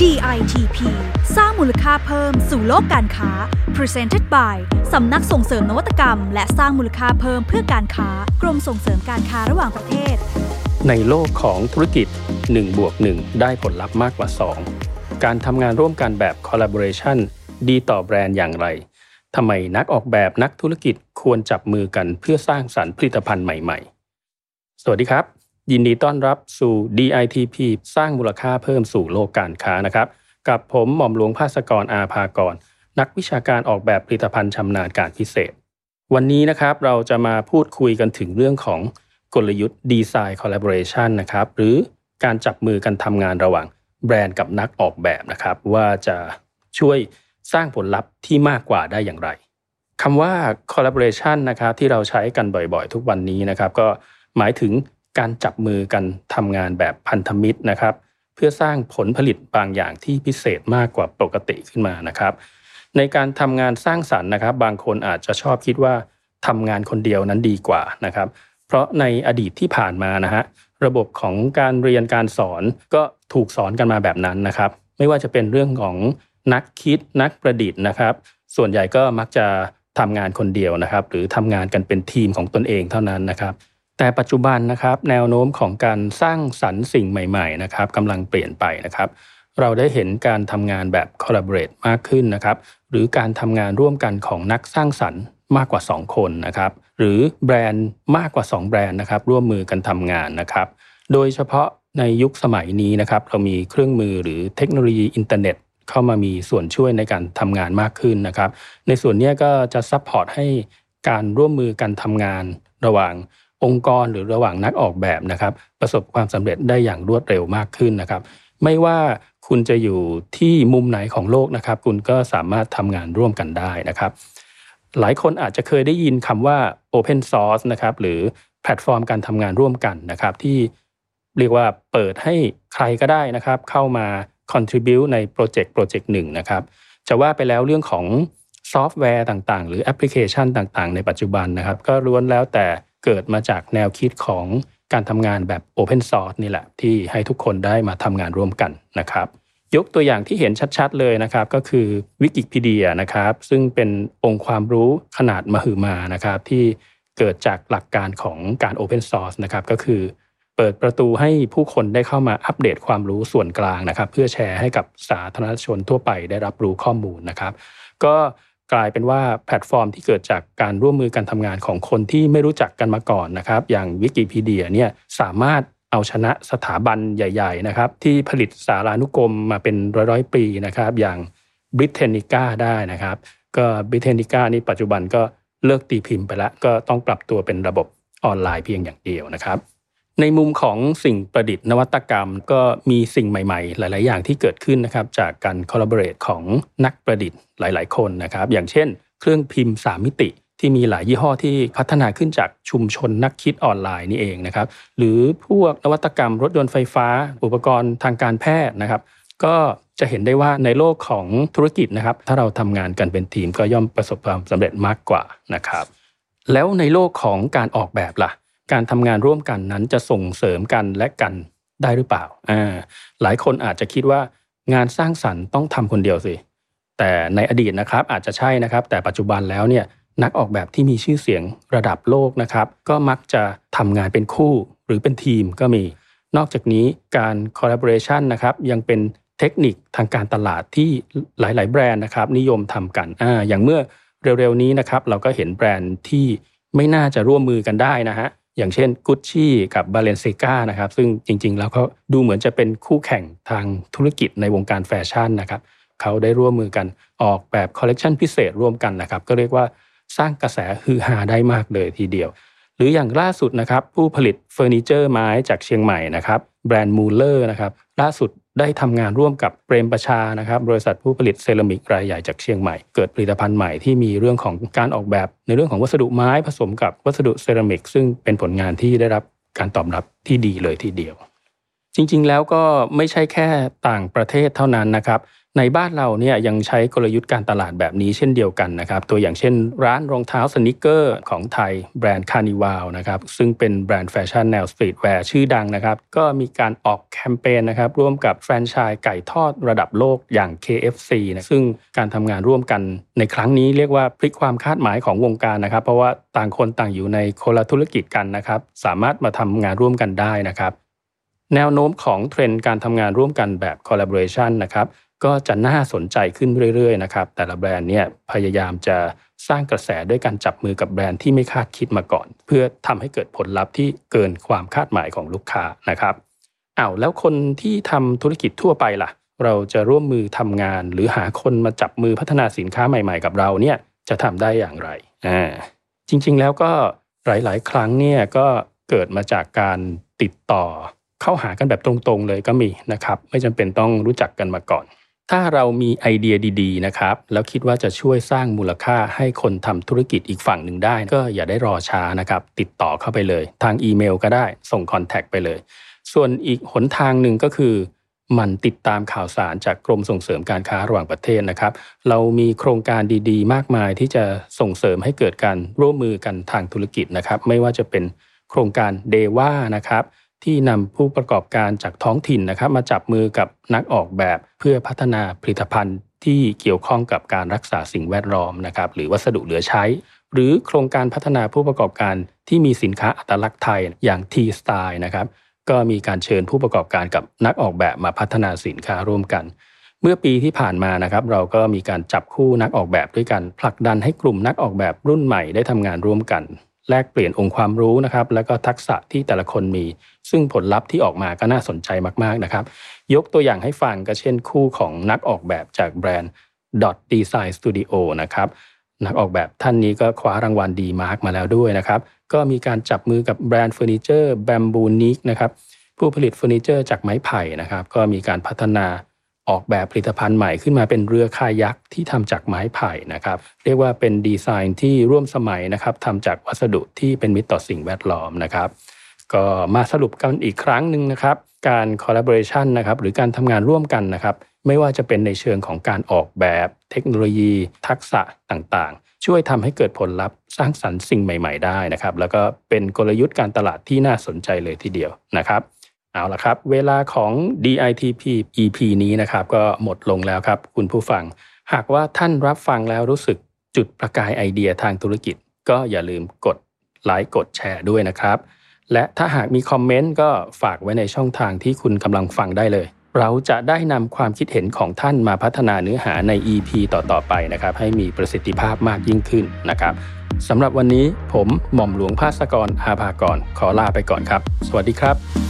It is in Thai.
DITP สร้างมูลค่าเพิ่มสู่โลกการค้า Presented by สำนักส่งเสริมนวัตกรรม และสร้างมูลค่าเพิ่มเพื่อการค้ากรมส่งเสริมการค้าระหว่างประเทศ ในโลกของธุรกิจ1บวก1ได้ผลลัพธ์มากกว่า 2 การทำงานร่วมกันแบบ collaboration ดีต่อแบรนด์อย่างไรทำไมนักออกแบบนักธุรกิจควรจับมือกันเพื่อสร้างสรรค์ผลิตภัณฑ์ใหม่ ๆ สวัสดีครับ ยินดีต้อนรับสู่ DITP สร้างมูลค่าเพิ่มสู่โลกการค้านะครับ กับผมหม่อมหลวงภาสกรอาภากร นักวิชาการออกแบบผลิตภัณฑ์ชำนาญการพิเศษ วันนี้นะครับเราจะมาพูดคุยกันถึงเรื่องของกลยุทธ์ดีไซน์คอลลาบอร์เรชันนะครับ หรือการจับมือกันทำงานระหว่างแบรนด์กับนักออกแบบนะครับ ว่าจะช่วยสร้างผลลัพธ์ที่มากกว่าได้อย่างไรคำว่า collaboration นะครับที่เราใช้กันบ่อยๆ ทุกวันนี้นะครับ ก็หมายถึง การจับมือกันทำงานแบบพันธมิตรนะครับ เพื่อสร้างผลผลิตบางอย่างที่พิเศษมากกว่าปกติขึ้นมานะครับ ในการทำงานสร้างสรรค์นะครับ บางคนอาจจะชอบคิดว่าทำงานคนเดียวนั้นดีกว่านะครับ เพราะในอดีตที่ผ่านมานะฮะระบบของการเรียนการสอนก็ถูกสอนกันมาแบบนั้นนะครับ ไม่ว่าจะเป็นเรื่องของนักคิดนักประดิษฐ์นะครับ ส่วนใหญ่ก็มักจะทำงานคนเดียวนะครับ หรือทำงานกันเป็นทีมของตนเองเท่านั้นนะครับ แต่ปัจจุบันนะครับแนวโน้มของการสร้างสรรค์สิ่งใหม่ๆนะครับกำลังเปลี่ยนไปนะครับ เราได้เห็นการทำงานแบบ collaborate มากขึ้นนะครับ หรือการทำงานร่วมกันของนักสร้างสรรค์มากกว่า 2 คนนะครับ หรือแบรนด์มากกว่า 2 แบรนด์นะครับร่วมมือกันทำงานนะครับ โดยเฉพาะในยุคสมัยนี้นะครับเรามีเครื่องมือหรือเทคโนโลยีอินเทอร์เน็ตเข้ามามีส่วนช่วยในการทำงานมากขึ้นนะครับ ในส่วนนี้ก็จะ support ให้การร่วมมือกันทำงานระหว่าง องค์กรหรือระหว่างนักออกแบบนะครับ ประสบความสำเร็จได้อย่างรวดเร็วมากขึ้นนะครับ ไม่ว่าคุณจะอยู่ที่มุมไหนของโลกนะครับ คุณก็สามารถทำงานร่วมกันได้นะครับ หลายคนอาจจะเคยได้ยินคำว่า Open Source นะครับหรือแพลตฟอร์มการทำงานร่วมกันนะครับ ที่เรียกว่าเปิดให้ใครก็ได้นะครับ เข้ามา contribute ในโปรเจกต์โปรเจกต์หนึ่งนะครับ จะว่าไปแล้วเรื่องของซอฟต์แวร์ต่างๆ หรือแอปพลิเคชันต่างๆ ในปัจจุบันนะครับ ก็ล้วนแล้วแต่ เกิดมาจากแนวคิดของการทำงานแบบ Open Source นี่แหละ ที่ให้ทุกคนได้มาทำงานร่วมกันนะครับ ยกตัวอย่างที่เห็นชัดๆเลยนะครับ ก็คือวิกิพีเดียนะครับ ซึ่งเป็นองค์ความรู้ขนาดมหึมานะครับ ที่เกิดจากหลักการของการ Open Source นะครับก็คือ เปิดประตูให้ผู้คนได้เข้ามาอัปเดตความรู้ส่วนกลางนะครับ เพื่อแชร์ให้กับสาธารณชนทั่วไปได้รับรู้ข้อมูลนะครับ ก็ กลายเป็นว่าแพลตฟอร์มที่เกิดจากการร่วมมือกันทำงานของคนที่ไม่รู้จักกันมาก่อนนะครับ อย่างวิกิพีเดียเนี่ยสามารถเอาชนะสถาบันใหญ่ ๆ นะครับ ที่ผลิตสารานุกรมมาเป็นร้อยๆ ปีนะครับ อย่างบริเทนิก้าได้นะครับ ก็บริเทนิก้านี่ปัจจุบันก็เลิกตีพิมพ์ไปแล้ว ก็ต้องปรับตัวเป็นระบบออนไลน์เพียงอย่างเดียวนะครับ ในมุมของสิ่งประดิษฐ์นวัตกรรม ก็มีสิ่งใหม่ๆ หลาย ๆ อย่างที่เกิดขึ้นนะครับจากการ collaborate ของนักประดิษฐ์หลาย ๆ คนนะครับ อย่างเช่น เครื่องพิมพ์ 3 มิติที่มีหลายยี่ห้อที่พัฒนาขึ้นจากชุมชนนักคิดออนไลน์นี่เองนะครับ หรือพวกนวัตกรรมรถยนต์ไฟฟ้า อุปกรณ์ทางการแพทย์นะครับ ก็จะเห็นได้ว่าในโลกของธุรกิจนะครับ ถ้าเราทำงานกันเป็นทีมก็ย่อมประสบความสำเร็จมากกว่านะครับ แล้วในโลกของการออกแบบล่ะ การทำงานร่วมกันนั้นจะส่งเสริมกันและกันได้หรือเปล่าอ่าหลายคนอาจจะคิดว่างานสร้างสรรค์ต้องทำคนเดียวสิ แต่ในอดีตนะครับอาจจะใช่นะครับ แต่ปัจจุบันแล้วเนี่ยนักออกแบบที่มีชื่อเสียงระดับโลกนะครับ ก็มักจะทำงานเป็นคู่หรือเป็นทีมก็มี นอกจากนี้การ collaboration นะครับยังเป็นเทคนิคทางการตลาดที่หลาย ๆ แบรนด์นะครับนิยมทำกันอ่าอย่างเมื่อเร็ว ๆ นี้นะครับเราก็เห็นแบรนด์ที่ไม่น่าจะร่วมมือกันได้นะฮะ อย่างเช่นกุชชี่กับบาเลนเซกานะครับซึ่งจริงๆ แล้วเขาดูเหมือนจะเป็นคู่แข่งทางธุรกิจในวงการแฟชั่นนะครับเขาได้ร่วมมือกันออกแบบคอลเลกชันพิเศษร่วมกันนะครับก็เรียกว่าสร้างกระแสฮือฮาได้มากเลยทีเดียว หรืออย่างล่าสุดนะครับผู้ผลิตเฟอร์นิเจอร์ไม้จากเชียงใหม่นะครับแบรนด์มูลเลอร์นะครับล่าสุด ได้ทำงานร่วมกับเปรมประชานะครับบริษัทผู้ผลิตเซรามิกรายใหญ่จากเชียงใหม่ เกิดผลิตภัณฑ์ใหม่ที่มีเรื่องของการออกแบบ ในเรื่องของวัสดุไม้ผสมกับวัสดุเซรามิก ซึ่งเป็นผลงานที่ได้รับการตอบรับที่ดีเลยทีเดียว จริงๆแล้วก็ไม่ใช่แค่ต่างประเทศเท่านั้นนะครับ ในบ้านเราเนี่ยยังใช้กลยุทธ์การตลาดแบบนี้เช่นเดียวกันนะครับ ตัวอย่างเช่น ร้านรองเท้า sneaker ของไทยแบรนด์ Carnival นะครับซึ่งเป็นแบรนด์แฟชั่นแนว streetwear ชื่อดังนะครับ ก็มีการออกแคมเปญนะครับร่วมกับแฟรนไชส์ไก่ทอดระดับโลกอย่าง KFC นะซึ่งการทำงานร่วมกันในครั้งนี้เรียกว่าพลิกความคาดหมายของวงการนะครับ เพราะว่าต่างคนต่างอยู่ในคนละธุรกิจกันนะครับ สามารถมาทำงานร่วมกันได้นะครับแนวโน้มของเทรนด์การทำงานร่วมกันแบบ collaboration นะครับ ก็จะน่าสนใจขึ้นเรื่อยๆนะครับแต่ละแบรนด์เนี่ยพยายามจะสร้างกระแสด้วยการจับมือกับแบรนด์ที่ไม่คาดคิดมาก่อน เพื่อทำให้เกิดผลลัพธ์ที่เกินความคาดหมายของลูกค้านะครับอ้าวแล้วคนที่ทำธุรกิจทั่วไปล่ะ เราจะร่วมมือทำงาน หรือหาคนมาจับมือพัฒนาสินค้าใหม่ๆ กับเราเนี่ยจะทำได้อย่างไรอ่าจริงๆแล้วก็หลายๆ ครั้งเนี่ยก็เกิดมาจากการติดต่อเข้าหากันแบบตรงๆเลยก็มีนะครับ ไม่จำเป็นต้องรู้จักกันมาก่อน ถ้าเรามีไอเดียดีๆนะครับแล้วคิดว่าจะช่วยสร้างมูลค่าให้คนทำธุรกิจอีกฝั่งหนึ่งได้ ก็อย่าได้รอช้านะครับติดต่อเข้าไปเลย ทางอีเมลก็ได้ส่งคอนแทคไปเลย ส่วนอีกหนทางหนึ่งก็คือมันติดตามข่าวสารจากกรมส่งเสริมการค้าระหว่างประเทศนะครับ เรามีโครงการดีๆ มากมายที่จะส่งเสริมให้เกิดการร่วมมือกันทางธุรกิจนะครับ ไม่ว่าจะเป็นโครงการเดว่านะครับ ที่นำผู้ประกอบการจากท้องถิ่นนะครับ มาจับมือกับนักออกแบบเพื่อพัฒนาผลิตภัณฑ์ที่เกี่ยวข้องกับการรักษาสิ่งแวดล้อมนะครับ หรือวัสดุเหลือใช้ หรือโครงการพัฒนาผู้ประกอบการที่มีสินค้าอัตลักษณ์ไทยอย่าง T-Style นะครับ ก็มีการเชิญผู้ประกอบการกับนักออกแบบมาพัฒนาสินค้าร่วมกัน เมื่อปีที่ผ่านมานะครับ เราก็มีการจับคู่นักออกแบบด้วยกันผลักดันให้กลุ่มนักออกแบบรุ่นใหม่ได้ทำงานร่วมกัน แลกเปลี่ยนองค์ความรู้นะครับ แล้วก็ทักษะที่แต่ละคนมี ซึ่งผลลัพธ์ที่ออกมาก็น่าสนใจมากๆนะครับ ยกตัวอย่างให้ฟังก็เช่นคู่ของนักออกแบบจากแบรนด์ Dot Design Studio นะครับนักออกแบบท่านนี้ก็คว้ารางวัล DEmark มาแล้วด้วยนะครับ ก็มีการจับมือกับแบรนด์เฟอร์นิเจอร์ Bambunique นะครับผู้ผลิตเฟอร์นิเจอร์จากไม้ไผ่นะครับ ก็มีการพัฒนา ออกแบบผลิตภัณฑ์ใหม่ขึ้นมาเป็นเรือคายักที่ทำจากไม้ไผ่นะครับ เรียกว่าเป็นดีไซน์ที่ร่วมสมัยนะครับทำจากวัสดุที่เป็นมิตรต่อสิ่งแวดล้อมนะครับ ก็มาสรุปกันอีกครั้งหนึ่งนะครับ การ collaboration นะครับหรือการทำงานร่วมกันนะครับ ไม่ว่าจะเป็นในเชิงของการออกแบบเทคโนโลยี ทักษะต่างๆ ช่วยทำให้เกิดผลลัพธ์สร้างสรรค์สิ่งใหม่ ๆ ได้นะครับ แล้วก็เป็นกลยุทธ์การตลาดที่น่าสนใจเลยทีเดียวนะครับ เอาละครับ เวลาของ DITP EP นี้นะครับก็หมดลงแล้วครับ คุณผู้ฟัง หากว่าท่านรับฟังแล้วรู้สึกจุดประกายไอเดียทางธุรกิจ ก็อย่าลืมกดไลค์กดแชร์ด้วยนะครับ และถ้าหากมีคอมเมนต์ก็ฝากไว้ในช่องทางที่คุณกำลังฟังได้เลย เราจะได้นำความคิดเห็นของท่านมาพัฒนาเนื้อหาใน EP ต่อๆไปนะครับ ให้มีประสิทธิภาพมากยิ่งขึ้นนะครับสำหรับวันนี้ผมหม่อมหลวงภาสกรอาภากรขอลาไปก่อนครับ สวัสดีครับ